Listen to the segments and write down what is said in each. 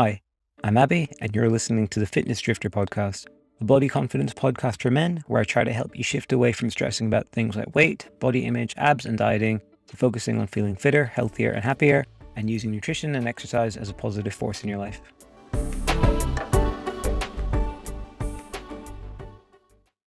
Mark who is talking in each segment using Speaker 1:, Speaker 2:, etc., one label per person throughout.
Speaker 1: Hi, I'm Abby, and you're listening to the Fitness Drifter podcast, a body confidence podcast for men where I try to help you shift away from stressing about things like weight, body image, abs, and dieting to focusing on feeling fitter, healthier, and happier, and using nutrition and exercise as a positive force in your life.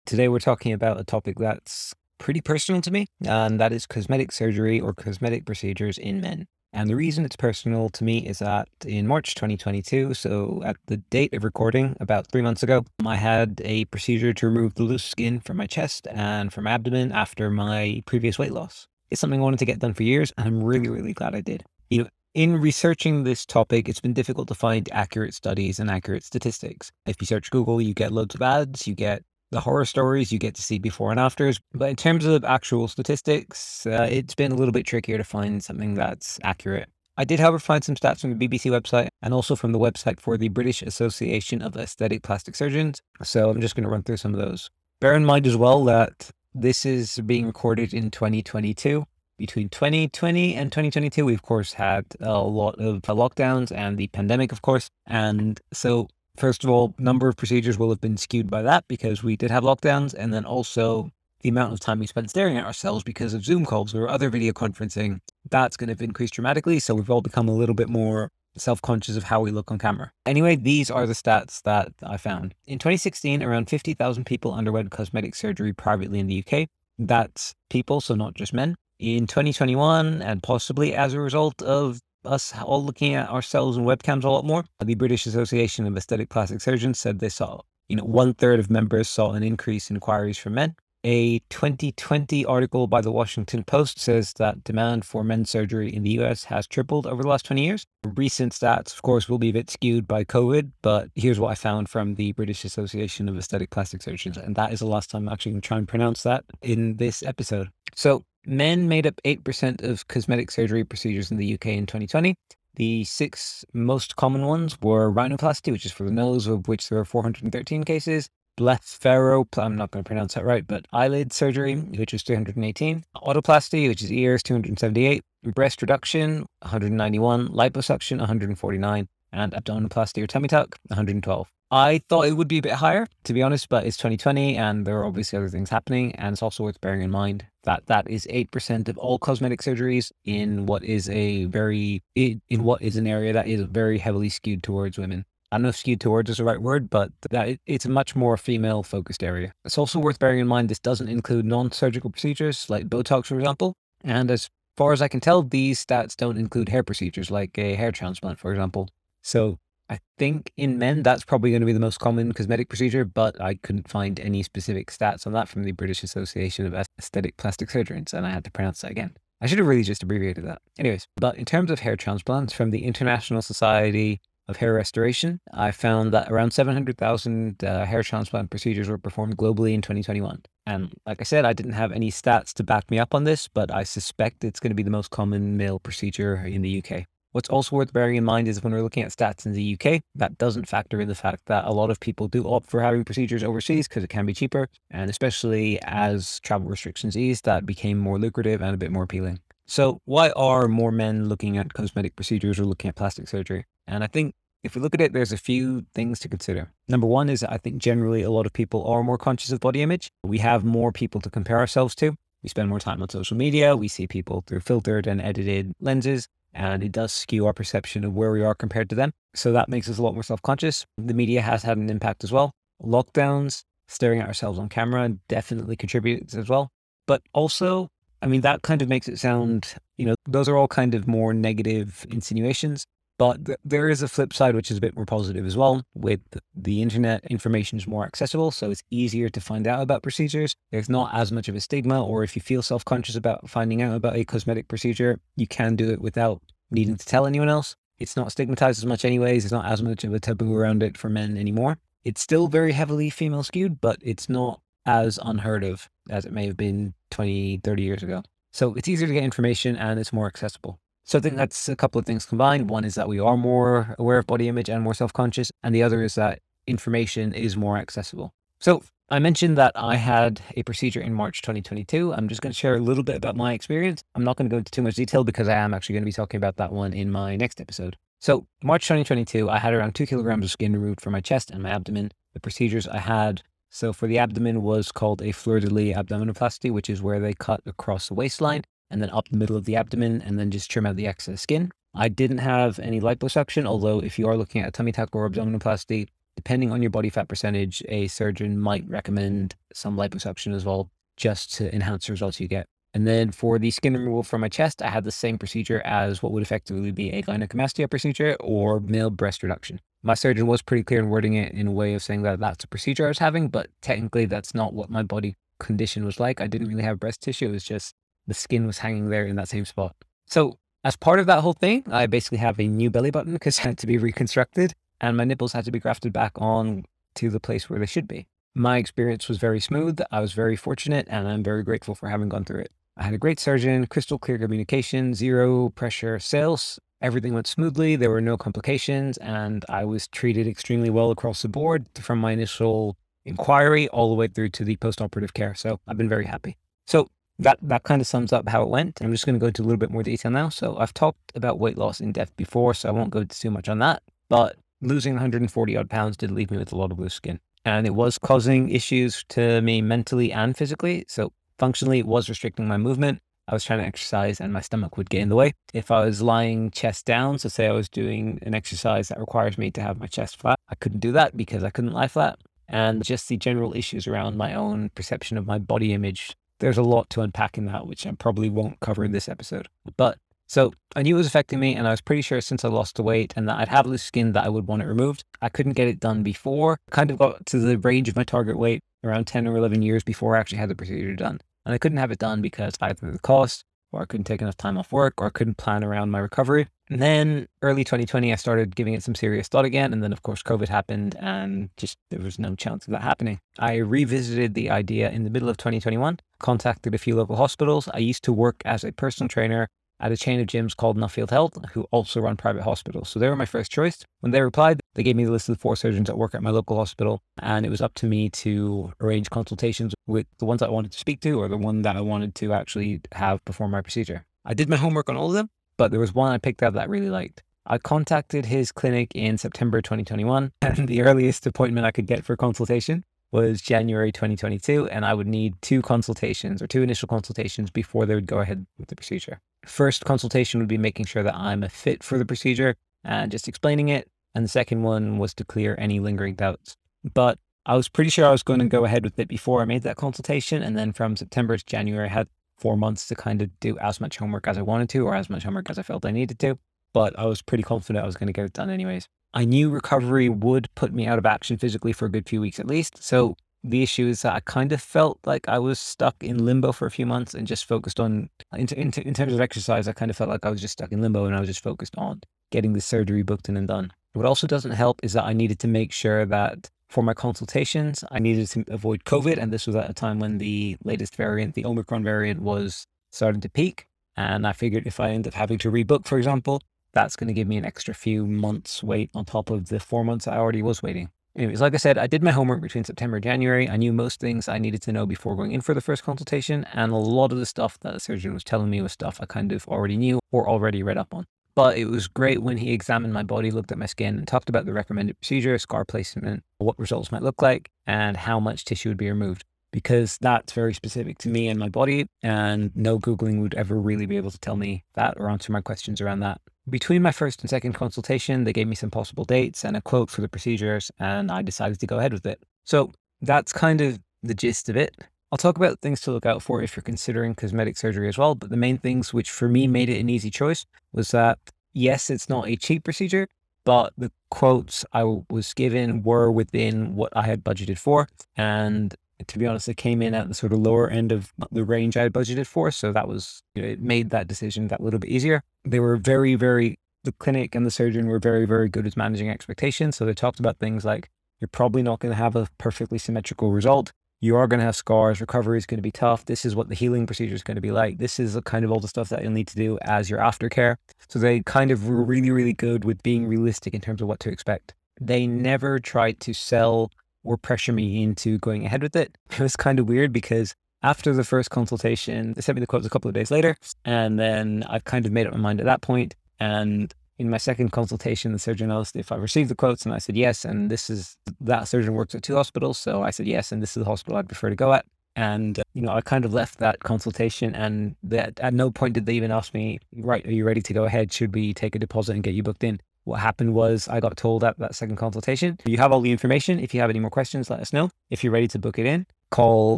Speaker 1: Today, we're talking about a topic that's pretty personal to me, and that is cosmetic surgery or cosmetic procedures in men. And the reason it's personal to me is that in March 2022, so at the date of recording, about three months ago, I had a procedure to remove the loose skin from my chest and from my abdomen after my previous weight loss. It's something I wanted to get done for years, and I'm really, really glad I did. You know, in researching this topic, it's been difficult to find accurate studies and accurate statistics. If you search Google, you get loads of ads, you get the horror stories, you get to see before and afters. But in terms of actual statistics, uh, it's been a little bit trickier to find something that's accurate. I did, however, find some stats from the BBC website and also from the website for the British Association of Aesthetic Plastic Surgeons. So I'm just going to run through some of those. Bear in mind as well that this is being recorded in 2022. Between 2020 and 2022, we of course had a lot of lockdowns and the pandemic, of course. And so First of all, number of procedures will have been skewed by that because we did have lockdowns, and then also the amount of time we spent staring at ourselves because of Zoom calls or other video conferencing. That's going to have increased dramatically. So we've all become a little bit more self conscious of how we look on camera. Anyway, these are the stats that I found. In 2016, around 50,000 people underwent cosmetic surgery privately in the UK. That's people, so not just men. In 2021, and possibly as a result of us all looking at ourselves in webcams a lot more. The British Association of Aesthetic Plastic Surgeons said they saw, you know, one third of members saw an increase in inquiries from men. A 2020 article by the Washington Post says that demand for men's surgery in the US has tripled over the last 20 years. Recent stats, of course, will be a bit skewed by COVID, but here's what I found from the British Association of Aesthetic Plastic Surgeons. And that is the last time I'm actually going to try and pronounce that in this episode. So, Men made up 8% of cosmetic surgery procedures in the UK in 2020. The six most common ones were rhinoplasty, which is for the nose, of which there are 413 cases, blepharo, I'm not going to pronounce that right, but eyelid surgery, which was 318, otoplasty, which is ears, 278, breast reduction, 191, liposuction, 149, and abdominoplasty or tummy tuck, 112. I thought it would be a bit higher, to be honest, but it's 2020 and there are obviously other things happening. And it's also worth bearing in mind that that is 8% of all cosmetic surgeries in what is a very, in what is an area that is very heavily skewed towards women. I don't know if skewed towards is the right word, but that it's a much more female focused area. It's also worth bearing in mind this doesn't include non surgical procedures like Botox, for example. And as far as I can tell, these stats don't include hair procedures like a hair transplant, for example. So I think in men, that's probably going to be the most common cosmetic procedure, but I couldn't find any specific stats on that from the British Association of Aesthetic Plastic Surgeons, and I had to pronounce that again. I should have really just abbreviated that. Anyways, but in terms of hair transplants from the International Society of Hair Restoration, I found that around 700,000 uh, hair transplant procedures were performed globally in 2021. And like I said, I didn't have any stats to back me up on this, but I suspect it's going to be the most common male procedure in the UK. What's also worth bearing in mind is when we're looking at stats in the UK, that doesn't factor in the fact that a lot of people do opt for having procedures overseas because it can be cheaper. And especially as travel restrictions eased, that became more lucrative and a bit more appealing. So, why are more men looking at cosmetic procedures or looking at plastic surgery? And I think if we look at it, there's a few things to consider. Number one is I think generally a lot of people are more conscious of body image. We have more people to compare ourselves to. We spend more time on social media. We see people through filtered and edited lenses and it does skew our perception of where we are compared to them. So that makes us a lot more self conscious. The media has had an impact as well. Lockdowns, staring at ourselves on camera definitely contributes as well. But also, I mean, that kind of makes it sound, you know, those are all kind of more negative insinuations. But th- there is a flip side, which is a bit more positive as well. With the internet, information is more accessible, so it's easier to find out about procedures. There's not as much of a stigma, or if you feel self conscious about finding out about a cosmetic procedure, you can do it without needing to tell anyone else. It's not stigmatized as much, anyways. There's not as much of a taboo around it for men anymore. It's still very heavily female skewed, but it's not as unheard of as it may have been 20, 30 years ago. So it's easier to get information and it's more accessible. So I think mm-hmm. that's a couple of things combined. One is that we are more aware of body image and more self conscious, and the other is that information is more accessible. So I mentioned that I had a procedure in March 2022. I'm just going to share a little bit about my experience. I'm not going to go into too much detail because I am actually going to be talking about that one in my next episode. So, March 2022, I had around two kilograms of skin removed from my chest and my abdomen. The procedures I had, so for the abdomen, was called a fleur de lis abdominoplasty, which is where they cut across the waistline and then up the middle of the abdomen and then just trim out the excess skin. I didn't have any liposuction, although if you are looking at a tummy tuck or abdominoplasty, depending on your body fat percentage, a surgeon might recommend some liposuction as well, just to enhance the results you get. And then for the skin removal from my chest, I had the same procedure as what would effectively be a gynecomastia procedure or male breast reduction. My surgeon was pretty clear in wording it in a way of saying that that's a procedure I was having, but technically that's not what my body condition was like. I didn't really have breast tissue. It was just the skin was hanging there in that same spot. So as part of that whole thing, I basically have a new belly button because it had to be reconstructed and my nipples had to be grafted back on to the place where they should be. My experience was very smooth. I was very fortunate and I'm very grateful for having gone through it. I had a great surgeon, crystal clear communication, zero pressure sales. Everything went smoothly. There were no complications, and I was treated extremely well across the board from my initial inquiry all the way through to the post-operative care. So I've been very happy. So that that kind of sums up how it went. I'm just going to go into a little bit more detail now. So I've talked about weight loss in depth before, so I won't go too much on that. But losing 140 odd pounds did leave me with a lot of loose skin, and it was causing issues to me mentally and physically. So Functionally, it was restricting my movement. I was trying to exercise and my stomach would get in the way. If I was lying chest down, so say I was doing an exercise that requires me to have my chest flat, I couldn't do that because I couldn't lie flat. And just the general issues around my own perception of my body image. There's a lot to unpack in that, which I probably won't cover in this episode. But so I knew it was affecting me, and I was pretty sure since I lost the weight and that I'd have loose skin that I would want it removed. I couldn't get it done before. Kind of got to the range of my target weight around 10 or 11 years before I actually had the procedure done. And I couldn't have it done because either the cost or I couldn't take enough time off work or I couldn't plan around my recovery. And then early 2020, I started giving it some serious thought again. And then, of course, COVID happened and just there was no chance of that happening. I revisited the idea in the middle of 2021, contacted a few local hospitals. I used to work as a personal trainer at a chain of gyms called Nuffield Health, who also run private hospitals. So they were my first choice. When they replied, they gave me the list of the four surgeons that work at my local hospital, and it was up to me to arrange consultations with the ones I wanted to speak to or the one that I wanted to actually have perform my procedure. I did my homework on all of them, but there was one I picked out that I really liked. I contacted his clinic in September 2021, and the earliest appointment I could get for consultation was January 2022, and I would need two consultations or two initial consultations before they would go ahead with the procedure. First consultation would be making sure that I'm a fit for the procedure and just explaining it. And the second one was to clear any lingering doubts. But I was pretty sure I was going to go ahead with it before I made that consultation. And then from September to January, I had four months to kind of do as much homework as I wanted to or as much homework as I felt I needed to. But I was pretty confident I was going to get it done anyways. I knew recovery would put me out of action physically for a good few weeks at least. So the issue is that I kind of felt like I was stuck in limbo for a few months and just focused on, in, in, in terms of exercise, I kind of felt like I was just stuck in limbo and I was just focused on getting the surgery booked in and done. What also doesn't help is that I needed to make sure that for my consultations, I needed to avoid COVID. And this was at a time when the latest variant, the Omicron variant, was starting to peak. And I figured if I end up having to rebook, for example, that's going to give me an extra few months wait on top of the four months I already was waiting. Anyways, like I said, I did my homework between September and January. I knew most things I needed to know before going in for the first consultation, and a lot of the stuff that the surgeon was telling me was stuff I kind of already knew or already read up on. But it was great when he examined my body, looked at my skin, and talked about the recommended procedure, scar placement, what results might look like, and how much tissue would be removed. Because that's very specific to me and my body, and no Googling would ever really be able to tell me that or answer my questions around that. Between my first and second consultation, they gave me some possible dates and a quote for the procedures, and I decided to go ahead with it. So that's kind of the gist of it. I'll talk about things to look out for if you're considering cosmetic surgery as well. But the main things which for me made it an easy choice was that yes, it's not a cheap procedure, but the quotes I was given were within what I had budgeted for. And to be honest, it came in at the sort of lower end of the range I had budgeted for. So that was, you know, it made that decision that little bit easier. They were very, very, the clinic and the surgeon were very, very good at managing expectations. So they talked about things like, you're probably not going to have a perfectly symmetrical result. You are going to have scars. Recovery is going to be tough. This is what the healing procedure is going to be like. This is kind of all the stuff that you'll need to do as your aftercare. So they kind of were really, really good with being realistic in terms of what to expect. They never tried to sell or pressure me into going ahead with it. It was kind of weird because after the first consultation, they sent me the quotes a couple of days later. And then I've kind of made up my mind at that point. And in my second consultation, the surgeon asked if I received the quotes, and I said yes. And this is that surgeon works at two hospitals, so I said yes, and this is the hospital I'd prefer to go at. And uh, you know, I kind of left that consultation, and that at no point did they even ask me, "Right, are you ready to go ahead? Should we take a deposit and get you booked in?" What happened was I got told at that second consultation, "You have all the information. If you have any more questions, let us know. If you're ready to book it in, call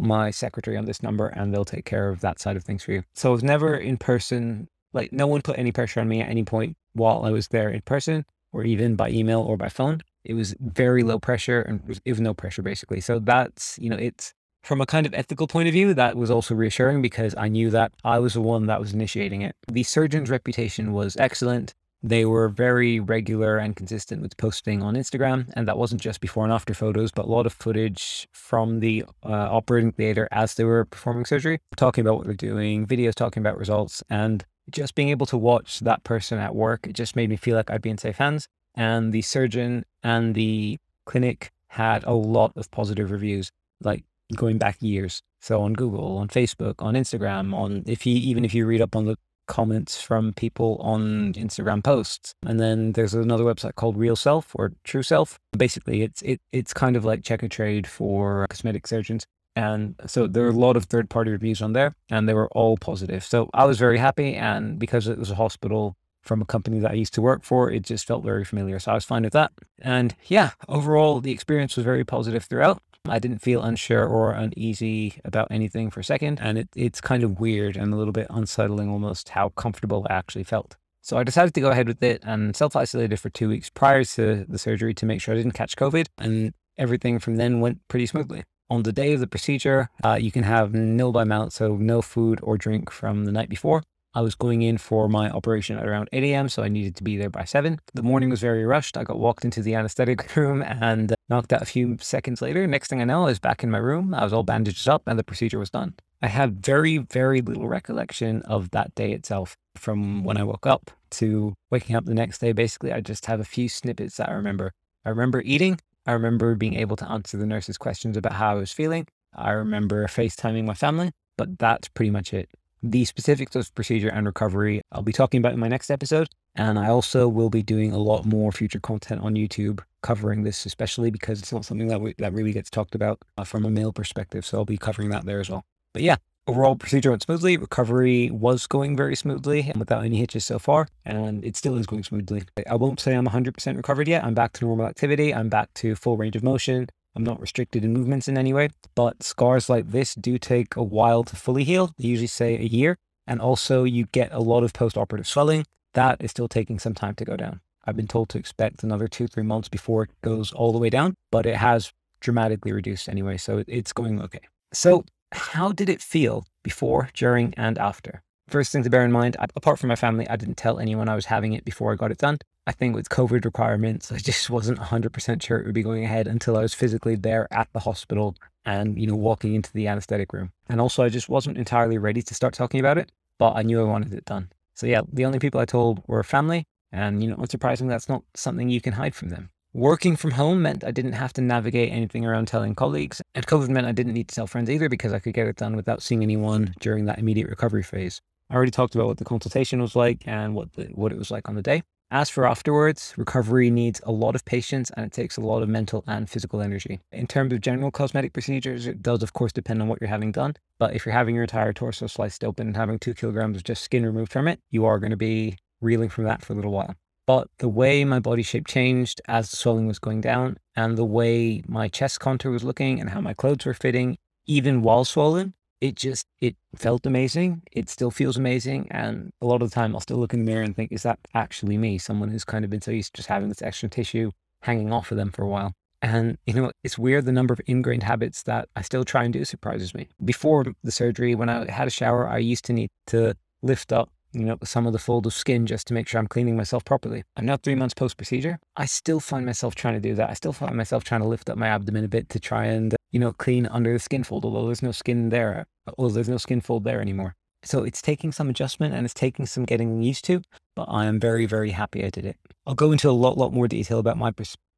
Speaker 1: my secretary on this number, and they'll take care of that side of things for you." So it was never in person. Like no one put any pressure on me at any point while I was there in person, or even by email or by phone. It was very low pressure, and it was, no pressure basically. So that's you know it's from a kind of ethical point of view, that was also reassuring because I knew that I was the one that was initiating it. The surgeon's reputation was excellent. They were very regular and consistent with posting on Instagram, and that wasn't just before and after photos, but a lot of footage from the uh, operating theater as they were performing surgery, talking about what they're doing, videos talking about results, and just being able to watch that person at work. It just made me feel like I'd be in safe hands. And the surgeon and the clinic had a lot of positive reviews. Like going back years. So on Google, on Facebook, on Instagram, on if you even if you read up on the comments from people on Instagram posts. And then there's another website called Real Self or True Self. Basically, it's it it's kind of like Checkatrade for cosmetic surgeons. And so there were a lot of third party reviews on there, and they were all positive. So I was very happy. And because it was a hospital from a company that I used to work for, it just felt very familiar. So I was fine with that. And yeah, overall, the experience was very positive throughout. I didn't feel unsure or uneasy about anything for a second. And it, it's kind of weird and a little bit unsettling almost how comfortable I actually felt. So I decided to go ahead with it and self isolated for two weeks prior to the surgery to make sure I didn't catch COVID. And everything from then went pretty smoothly. On the day of the procedure, uh, you can have nil by mouth, so no food or drink from the night before. I was going in for my operation at around 8 a.m., so I needed to be there by 7. The morning was very rushed. I got walked into the anesthetic room and knocked out a few seconds later. Next thing I know, I was back in my room. I was all bandaged up and the procedure was done. I had very, very little recollection of that day itself from when I woke up to waking up the next day. Basically, I just have a few snippets that I remember. I remember eating. I remember being able to answer the nurse's questions about how I was feeling. I remember FaceTiming my family, but that's pretty much it. The specifics of procedure and recovery I'll be talking about in my next episode. And I also will be doing a lot more future content on YouTube covering this, especially because it's not something that, we, that really gets talked about uh, from a male perspective. So I'll be covering that there as well. But yeah, overall procedure went smoothly. Recovery was going very smoothly and without any hitches so far. And it still is going smoothly. I won't say I'm 100% recovered yet. I'm back to normal activity. I'm back to full range of motion. I'm not restricted in movements in any way, but scars like this do take a while to fully heal. They usually say a year. And also, you get a lot of post operative swelling. That is still taking some time to go down. I've been told to expect another two, three months before it goes all the way down, but it has dramatically reduced anyway. So it's going okay. So, how did it feel before, during, and after? First thing to bear in mind, apart from my family, I didn't tell anyone I was having it before I got it done. I think with COVID requirements, I just wasn't 100% sure it would be going ahead until I was physically there at the hospital and, you know, walking into the anesthetic room. And also, I just wasn't entirely ready to start talking about it, but I knew I wanted it done. So, yeah, the only people I told were family. And, you know, unsurprisingly, that's not something you can hide from them. Working from home meant I didn't have to navigate anything around telling colleagues. And COVID meant I didn't need to tell friends either because I could get it done without seeing anyone during that immediate recovery phase. I already talked about what the consultation was like and what the, what it was like on the day. As for afterwards, recovery needs a lot of patience and it takes a lot of mental and physical energy. In terms of general cosmetic procedures, it does, of course, depend on what you're having done. But if you're having your entire torso sliced open and having two kilograms of just skin removed from it, you are going to be reeling from that for a little while. But the way my body shape changed as the swelling was going down, and the way my chest contour was looking, and how my clothes were fitting, even while swollen, it just it felt amazing. It still feels amazing. And a lot of the time i'll still look in the mirror and think is that actually me? Someone who's kind of been so used to just having this extra tissue hanging off of them for a while. And you know it's weird the number of ingrained habits that i still try and do surprises me. Before the surgery when i had a shower i used to need to lift up you know, some of the fold of skin just to make sure I'm cleaning myself properly. I'm now three months post procedure. I still find myself trying to do that. I still find myself trying to lift up my abdomen a bit to try and, you know, clean under the skin fold, although there's no skin there. Although there's no skin fold there anymore. So it's taking some adjustment and it's taking some getting used to, but I am very, very happy I did it. I'll go into a lot, lot more detail about my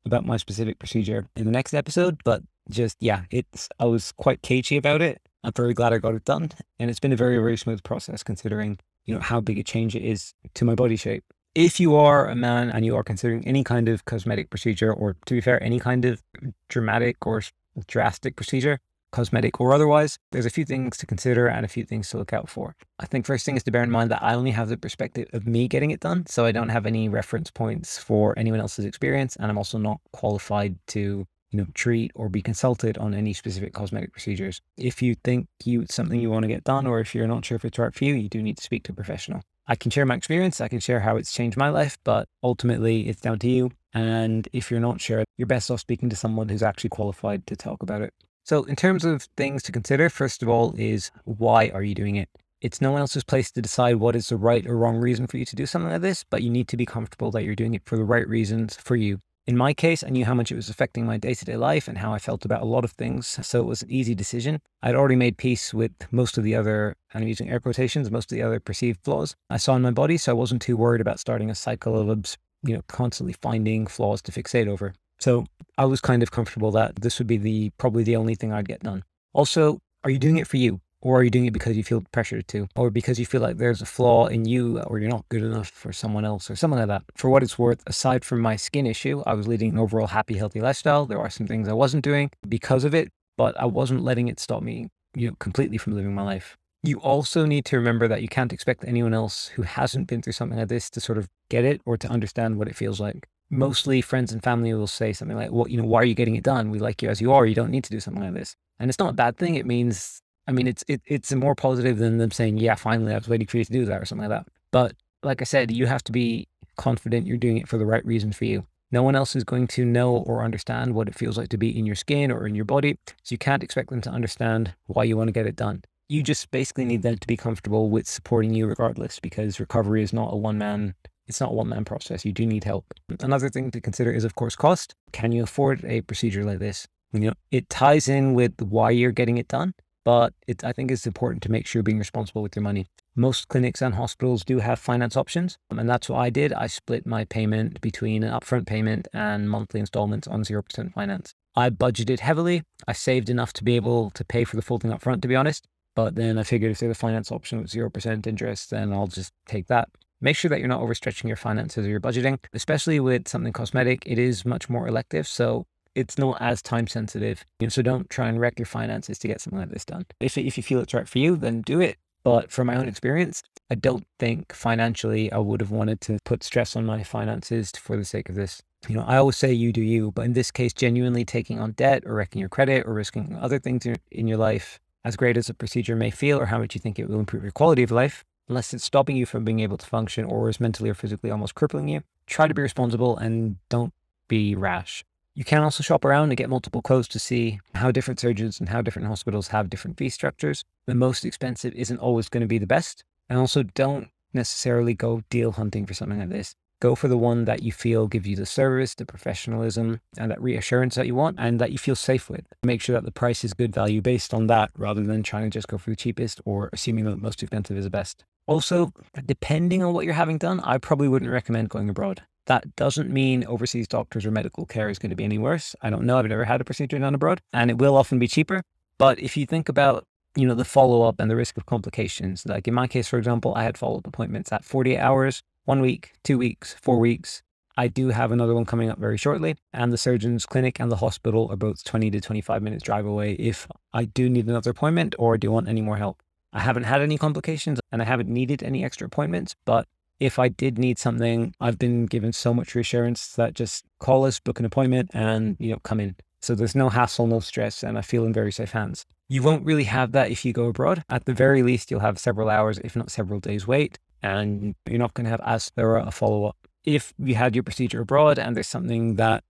Speaker 1: about my specific procedure in the next episode, but just yeah, it's I was quite cagey about it. I'm very glad I got it done, and it's been a very, very smooth process considering you know, how big a change it is to my body shape. If you are a man and you are considering any kind of cosmetic procedure, or to be fair, any kind of dramatic or drastic procedure, cosmetic or otherwise, there's a few things to consider and a few things to look out for. I think first thing is to bear in mind that I only have the perspective of me getting it done. So I don't have any reference points for anyone else's experience. And I'm also not qualified to you know, treat or be consulted on any specific cosmetic procedures. If you think you it's something you want to get done, or if you're not sure if it's right for you, you do need to speak to a professional. I can share my experience, I can share how it's changed my life, but ultimately it's down to you. And if you're not sure, you're best off speaking to someone who's actually qualified to talk about it. So, in terms of things to consider, first of all, is why are you doing it? It's no one else's place to decide what is the right or wrong reason for you to do something like this, but you need to be comfortable that you're doing it for the right reasons for you. In my case, I knew how much it was affecting my day to day life and how I felt about a lot of things. So it was an easy decision. I'd already made peace with most of the other, and I'm using air quotations, most of the other perceived flaws I saw in my body. So I wasn't too worried about starting a cycle of, you know, constantly finding flaws to fixate over. So I was kind of comfortable that this would be the probably the only thing I'd get done. Also, are you doing it for you? Or are you doing it because you feel pressured to? Or because you feel like there's a flaw in you or you're not good enough for someone else or something like that? For what it's worth, aside from my skin issue, I was leading an overall happy, healthy lifestyle. There are some things I wasn't doing because of it, but I wasn't letting it stop me, you know, completely from living my life. You also need to remember that you can't expect anyone else who hasn't been through something like this to sort of get it or to understand what it feels like mostly friends and family will say something like, "Well, you know, why are you getting it done? We like you as you are. You don't need to do something like this." And it's not a bad thing. It means, I mean, it's it, it's more positive than them saying, "Yeah, finally, I was waiting for you to do that" or something like that. But like I said, you have to be confident you're doing it for the right reason for you. No one else is going to know or understand what it feels like to be in your skin or in your body. So you can't expect them to understand why you want to get it done. You just basically need them to be comfortable with supporting you regardless because recovery is not a one man it's not a one man process. You do need help. Another thing to consider is, of course, cost. Can you afford a procedure like this? You know, it ties in with why you're getting it done, but it, I think it's important to make sure you're being responsible with your money. Most clinics and hospitals do have finance options, um, and that's what I did. I split my payment between an upfront payment and monthly installments on 0% finance. I budgeted heavily. I saved enough to be able to pay for the full thing upfront, to be honest. But then I figured if there's a finance option with 0% interest, then I'll just take that. Make sure that you're not overstretching your finances or your budgeting, especially with something cosmetic. It is much more elective. So it's not as time sensitive. Know, so don't try and wreck your finances to get something like this done. If, if you feel it's right for you, then do it. But from my own experience, I don't think financially I would have wanted to put stress on my finances for the sake of this. You know, I always say you do you, but in this case, genuinely taking on debt or wrecking your credit or risking other things in your life, as great as a procedure may feel or how much you think it will improve your quality of life, unless it's stopping you from being able to function or is mentally or physically almost crippling you, try to be responsible and don't be rash. You can also shop around and get multiple quotes to see how different surgeons and how different hospitals have different fee structures. The most expensive isn't always going to be the best. And also don't necessarily go deal hunting for something like this. Go for the one that you feel gives you the service, the professionalism, and that reassurance that you want and that you feel safe with. Make sure that the price is good value based on that rather than trying to just go for the cheapest or assuming that the most expensive is the best. Also, depending on what you're having done, I probably wouldn't recommend going abroad. That doesn't mean overseas doctors or medical care is going to be any worse. I don't know. I've never had a procedure done abroad, and it will often be cheaper. But if you think about, you know, the follow up and the risk of complications, like in my case, for example, I had follow up appointments at 48 hours, one week, two weeks, four weeks. I do have another one coming up very shortly, and the surgeon's clinic and the hospital are both 20 to 25 minutes drive away if I do need another appointment or do want any more help. I haven't had any complications and I haven't needed any extra appointments, but if I did need something, I've been given so much reassurance that just call us, book an appointment, and you know, come in. So there's no hassle, no stress, and I feel in very safe hands. You won't really have that if you go abroad. At the very least, you'll have several hours, if not several days wait, and you're not going to have as thorough a follow up. If you had your procedure abroad and there's something that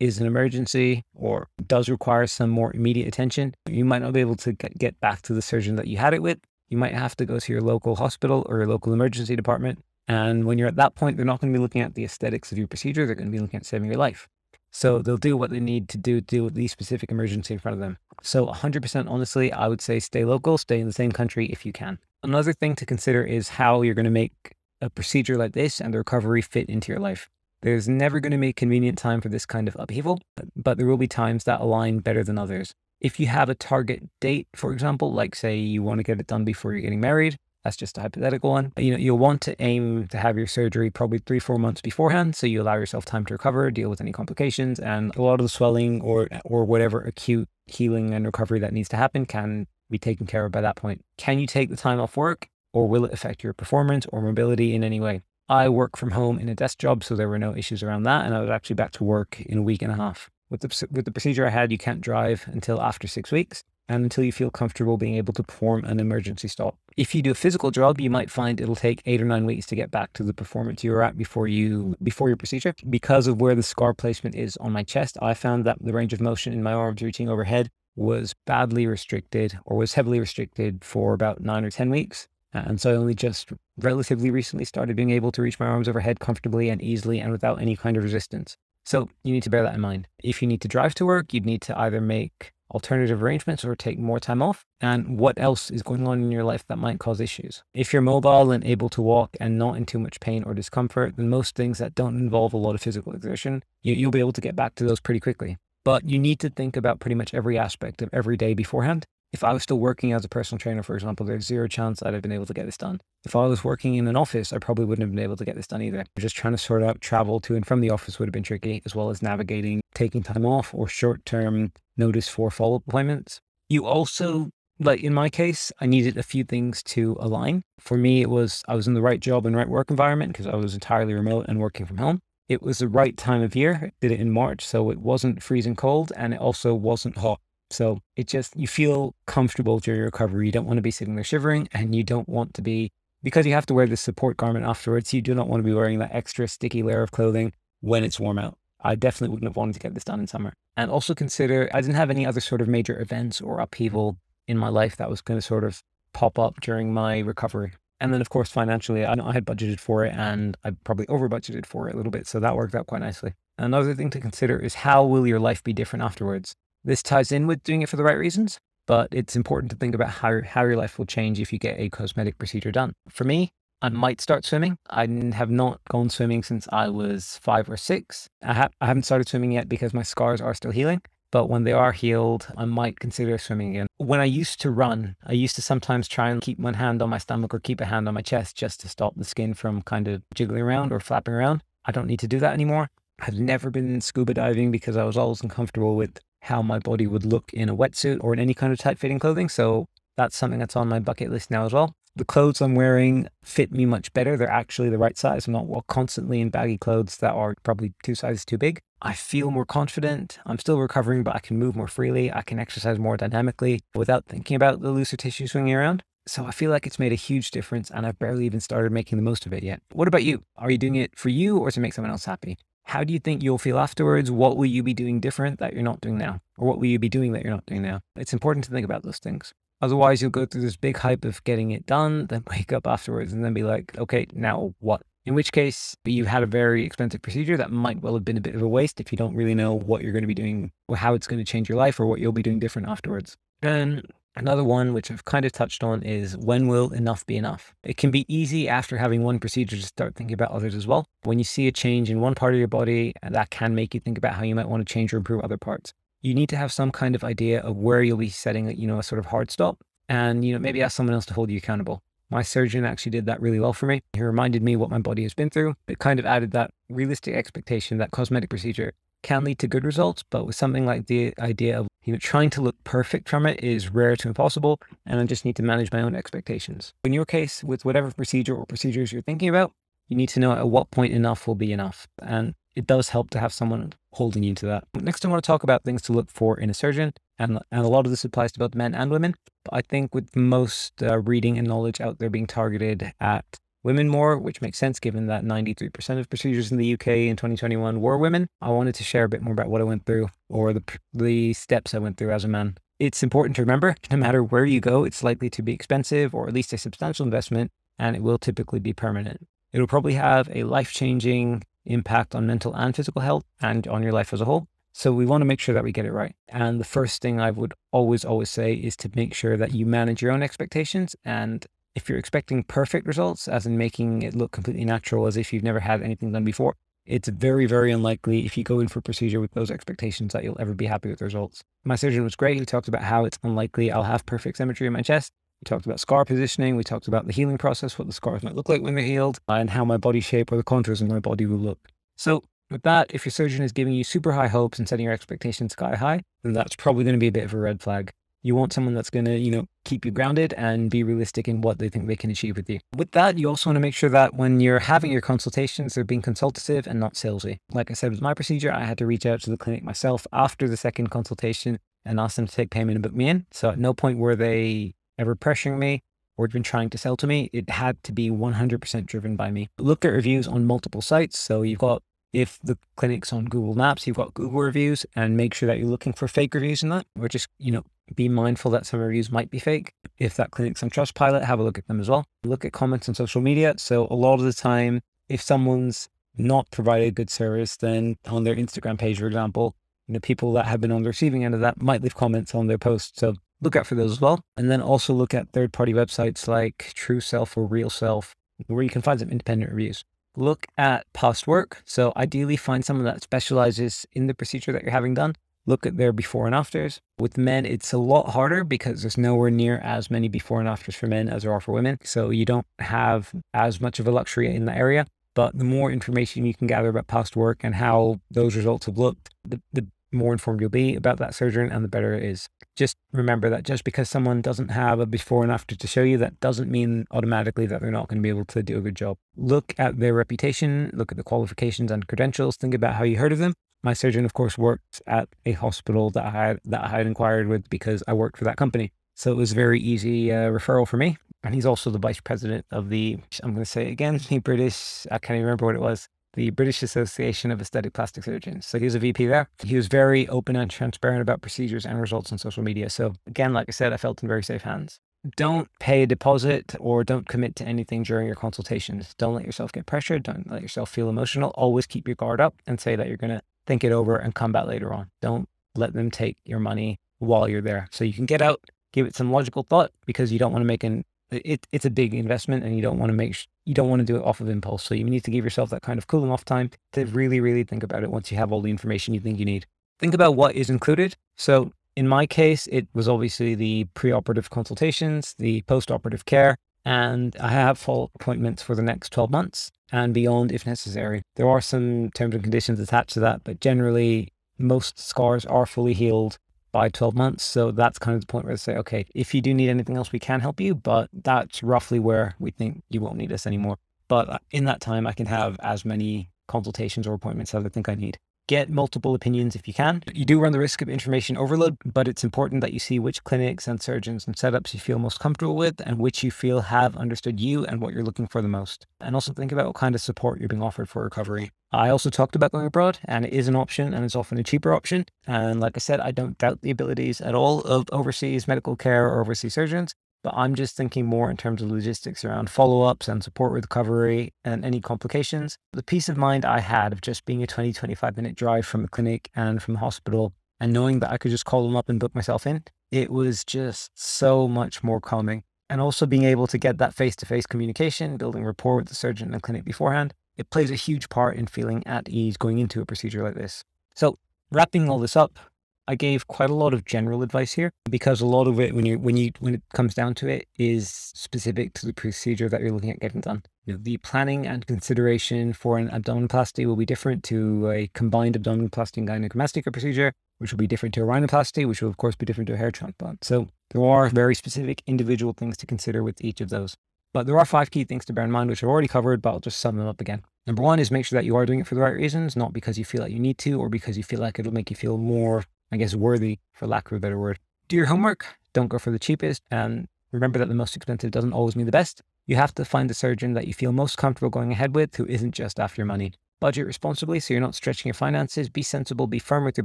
Speaker 1: is an emergency or does require some more immediate attention, you might not be able to get back to the surgeon that you had it with. You might have to go to your local hospital or your local emergency department. And when you're at that point, they're not going to be looking at the aesthetics of your procedure. They're going to be looking at saving your life. So they'll do what they need to do to deal with the specific emergency in front of them. So 100% honestly, I would say stay local, stay in the same country if you can. Another thing to consider is how you're going to make a procedure like this and the recovery fit into your life. There's never going to be a convenient time for this kind of upheaval, but there will be times that align better than others. If you have a target date, for example, like say you want to get it done before you're getting married, That's just a hypothetical one. You know, you'll want to aim to have your surgery probably three, four months beforehand. So you allow yourself time to recover, deal with any complications, and a lot of the swelling or or whatever acute healing and recovery that needs to happen can be taken care of by that point. Can you take the time off work or will it affect your performance or mobility in any way? I work from home in a desk job, so there were no issues around that. And I was actually back to work in a week and a half. With the, with the procedure I had, you can't drive until after six weeks and until you feel comfortable being able to perform an emergency stop. If you do a physical job, you might find it'll take eight or nine weeks to get back to the performance you were at before you before your procedure. Because of where the scar placement is on my chest, I found that the range of motion in my arms reaching overhead was badly restricted or was heavily restricted for about nine or 10 weeks. And so I only just relatively recently started being able to reach my arms overhead comfortably and easily and without any kind of resistance. So you need to bear that in mind. If you need to drive to work, you'd need to either make alternative arrangements or take more time off. And what else is going on in your life that might cause issues? If you're mobile and able to walk and not in too much pain or discomfort, then most things that don't involve a lot of physical exertion, you, will be able to get back to those pretty quickly. But you need to think about pretty much every aspect of every day beforehand if I was still working as a personal trainer, for example, there's zero chance I'd have been able to get this done. If I was working in an office, I probably wouldn't have been able to get this done either. Just trying to sort out travel to and from the office would have been tricky, as well as navigating taking time off or short term notice for follow up appointments. You also, like in my case, I needed a few things to align. For me, it was I was in the right job and right work environment because I was entirely remote and working from home. It was the right time of year. I did it in March, so it wasn't freezing cold and it also wasn't hot. So it just, you feel comfortable during your recovery. You don't want to be sitting there shivering and you don't want to be, because you have to wear the support garment afterwards, you do not want to be wearing that extra sticky layer of clothing when it's warm out. I definitely wouldn't have wanted to get this done in summer. And also consider, I didn't have any other sort of major events or upheaval in my life that was going to sort of pop up during my recovery. And then, of course, financially, I know I had budgeted for it and I probably over budgeted for it a little bit. So that worked out quite nicely. Another thing to consider is how will your life be different afterwards? This ties in with doing it for the right reasons, but it's important to think about how, how your life will change if you get a cosmetic procedure done. For me, I might start swimming. I have not gone swimming since I was five or six. I, ha- I haven't started swimming yet because my scars are still healing. But when they are healed, I might consider swimming again. When I used to run, I used to sometimes try and keep one hand on my stomach or keep a hand on my chest just to stop the skin from kind of jiggling around or flapping around. I don't need to do that anymore. I've never been scuba diving because I was always uncomfortable with how my body would look in a wetsuit or in any kind of tight fitting clothing. So that's something that's on my bucket list now as well. The clothes I'm wearing fit me much better. They're actually the right size. I'm not constantly in baggy clothes that are probably two sizes too big. I feel more confident. I'm still recovering, but I can move more freely. I can exercise more dynamically without thinking about the looser tissue swinging around. So I feel like it's made a huge difference and I've barely even started making the most of it yet. What about you? Are you doing it for you or to make someone else happy? How do you think you'll feel afterwards? What will you be doing different that you're not doing now? Or what will you be doing that you're not doing now? It's important to think about those things. Otherwise, you'll go through this big hype of getting it done, then wake up afterwards and then be like, okay, now what? In which case, you had a very expensive procedure that might well have been a bit of a waste if you don't really know what you're going to be doing or how it's going to change your life or what you'll be doing different afterwards. And Another one, which I've kind of touched on, is when will enough be enough? It can be easy after having one procedure to start thinking about others as well. When you see a change in one part of your body, uh, that can make you think about how you might want to change or improve other parts. You need to have some kind of idea of where you'll be setting, you know, a sort of hard stop, and you know maybe ask someone else to hold you accountable. My surgeon actually did that really well for me. He reminded me what my body has been through. It kind of added that realistic expectation that cosmetic procedure can lead to good results, but with something like the idea of you know trying to look perfect from it is rare to impossible, and I just need to manage my own expectations. In your case, with whatever procedure or procedures you're thinking about, you need to know at what point enough will be enough, and it does help to have someone holding you to that. Next, I want to talk about things to look for in a surgeon, and and a lot of this applies to both men and women. But I think with most uh, reading and knowledge out there being targeted at women more, which makes sense given that 93% of procedures in the UK in 2021 were women. I wanted to share a bit more about what I went through or the, the steps I went through as a man. It's important to remember no matter where you go, it's likely to be expensive or at least a substantial investment, and it will typically be permanent. It will probably have a life changing impact on mental and physical health and on your life as a whole. So we want to make sure that we get it right. And the first thing I would always, always say is to make sure that you manage your own expectations and if you're expecting perfect results, as in making it look completely natural as if you've never had anything done before, it's very, very unlikely if you go in for procedure with those expectations that you'll ever be happy with the results. My surgeon was great. He talked about how it's unlikely I'll have perfect symmetry in my chest. We talked about scar positioning. We talked about the healing process, what the scars might look like when they're healed, and how my body shape or the contours of my body will look. So with that, if your surgeon is giving you super high hopes and setting your expectations sky high, then that's probably going to be a bit of a red flag. You want someone that's going to, you know, keep you grounded and be realistic in what they think they can achieve with you. With that, you also want to make sure that when you're having your consultations, they're being consultative and not salesy. Like I said with my procedure, I had to reach out to the clinic myself after the second consultation and ask them to take payment and book me in. So at no point were they ever pressuring me or been trying to sell to me. It had to be 100% driven by me. Look at reviews on multiple sites. So you've got if the clinic's on Google Maps, you've got Google reviews and make sure that you're looking for fake reviews in that, or just, you know, be mindful that some reviews might be fake. If that clinic's on Trustpilot, have a look at them as well. Look at comments on social media. So a lot of the time, if someone's not provided good service, then on their Instagram page, for example, you know, people that have been on the receiving end of that might leave comments on their posts. So look out for those as well. And then also look at third party websites like True Self or Real Self, where you can find some independent reviews look at past work. So ideally find someone that specializes in the procedure that you're having done. Look at their before and afters. With men, it's a lot harder because there's nowhere near as many before and afters for men as there are for women. So you don't have as much of a luxury in the area. But the more information you can gather about past work and how those results have looked, the, the more informed you'll be about that surgeon and the better it is. Just remember that just because someone doesn't have a before and after to show you, that doesn't mean automatically that they're not going to be able to do a good job. Look at their reputation, look at the qualifications and credentials, think about how you heard of them. My surgeon, of course, worked at a hospital that I had that I had inquired with because I worked for that company. So it was a very easy uh, referral for me. And he's also the vice president of the, I'm going to say again, the British, I can't even remember what it was, the British Association of Aesthetic Plastic Surgeons. So he was a VP there. He was very open and transparent about procedures and results on social media. So again, like I said, I felt in very safe hands. Don't pay a deposit or don't commit to anything during your consultations. Don't let yourself get pressured. Don't let yourself feel emotional. Always keep your guard up and say that you're going to think it over and come back later on. Don't let them take your money while you're there. So you can get out, give it some logical thought because you don't want to make an it, it's a big investment and you don't want to make you don't want to do it off of impulse so you need to give yourself that kind of cooling off time to really really think about it once you have all the information you think you need think about what is included so in my case it was obviously the pre-operative consultations the post-operative care and i have full appointments for the next 12 months and beyond if necessary there are some terms and conditions attached to that but generally most scars are fully healed by 12 months. So that's kind of the point where they say, okay, if you do need anything else, we can help you, but that's roughly where we think you won't need us anymore. But uh, in that time, I can have as many consultations or appointments as I think I need get multiple opinions if you can. You do run the risk of information overload, but it's important that you see which clinics and surgeons and setups you feel most comfortable with and which you feel have understood you and what you're looking for the most. And also think about what kind of support you're being offered for recovery. I also talked about going abroad, and it is an option and it's often a cheaper option. And like I said, I don't doubt the abilities at all of overseas medical care or overseas surgeons but I'm just thinking more in terms of logistics around follow ups and support recovery and any complications. The peace of mind I had of just being a 20, 25 minute drive from the clinic and from the hospital and knowing that I could just call them up and book myself in, it was just so much more calming. And also being able to get that face to face communication, building rapport with the surgeon and the clinic beforehand, it plays a huge part in feeling at ease going into a procedure like this. So, wrapping all this up, I gave quite a lot of general advice here because a lot of it, when you when you when it comes down to it, is specific to the procedure that you're looking at getting done. You know, the planning and consideration for an abdominoplasty will be different to a combined abdominoplasty and gynecomastia procedure, which will be different to a rhinoplasty, which will of course be different to a hair transplant. So there are very specific individual things to consider with each of those. But there are five key things to bear in mind, which I've already covered, but I'll just sum them up again. Number one is make sure that you are doing it for the right reasons, not because you feel like you need to or because you feel like it'll make you feel more I guess, worthy, for lack of a better word. Do your homework. Don't go for the cheapest. And remember that the most expensive doesn't always mean the best. You have to find the surgeon that you feel most comfortable going ahead with who isn't just after your money. Budget responsibly so you're not stretching your finances. Be sensible, be firm with your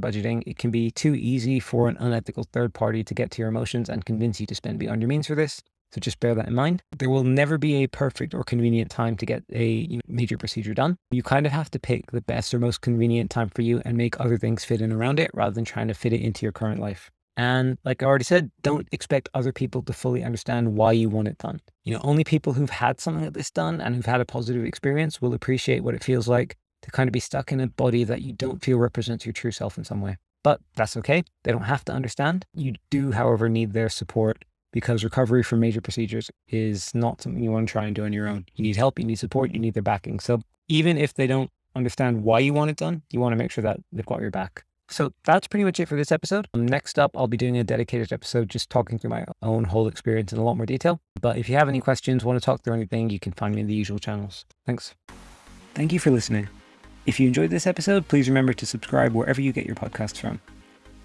Speaker 1: budgeting. It can be too easy for an unethical third party to get to your emotions and convince you to spend beyond your means for this. So just bear that in mind. There will never be a perfect or convenient time to get a you know, major procedure done. You kind of have to pick the best or most convenient time for you and make other things fit in around it rather than trying to fit it into your current life. And like I already said, don't expect other people to fully understand why you want it done. You know, only people who've had something like this done and who've had a positive experience will appreciate what it feels like to kind of be stuck in a body that you don't feel represents your true self in some way. But that's okay. They don't have to understand. You do, however, need their support because recovery from major procedures is not something you want to try and do on your own. You need help, you need support, you need their backing. So even if they don't understand why you want it done, you want to make sure that they've got your back. So that's pretty much it for this episode. Next up, I'll be doing a dedicated episode just talking through my own whole experience in a lot more detail. But if you have any questions, want to talk through anything, you can find me in the usual channels. Thanks. Thank you for listening. If you enjoyed this episode, please remember to subscribe wherever you get your podcasts from.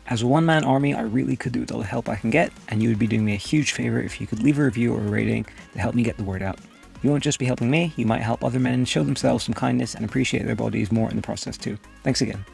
Speaker 1: As a one man army, I really could do with all the help I can get, and you would be doing me a huge favor if you could leave a review or a rating to help me get the word out. You won't just be helping me, you might help other men show themselves some kindness and appreciate their bodies more in the process too. Thanks again.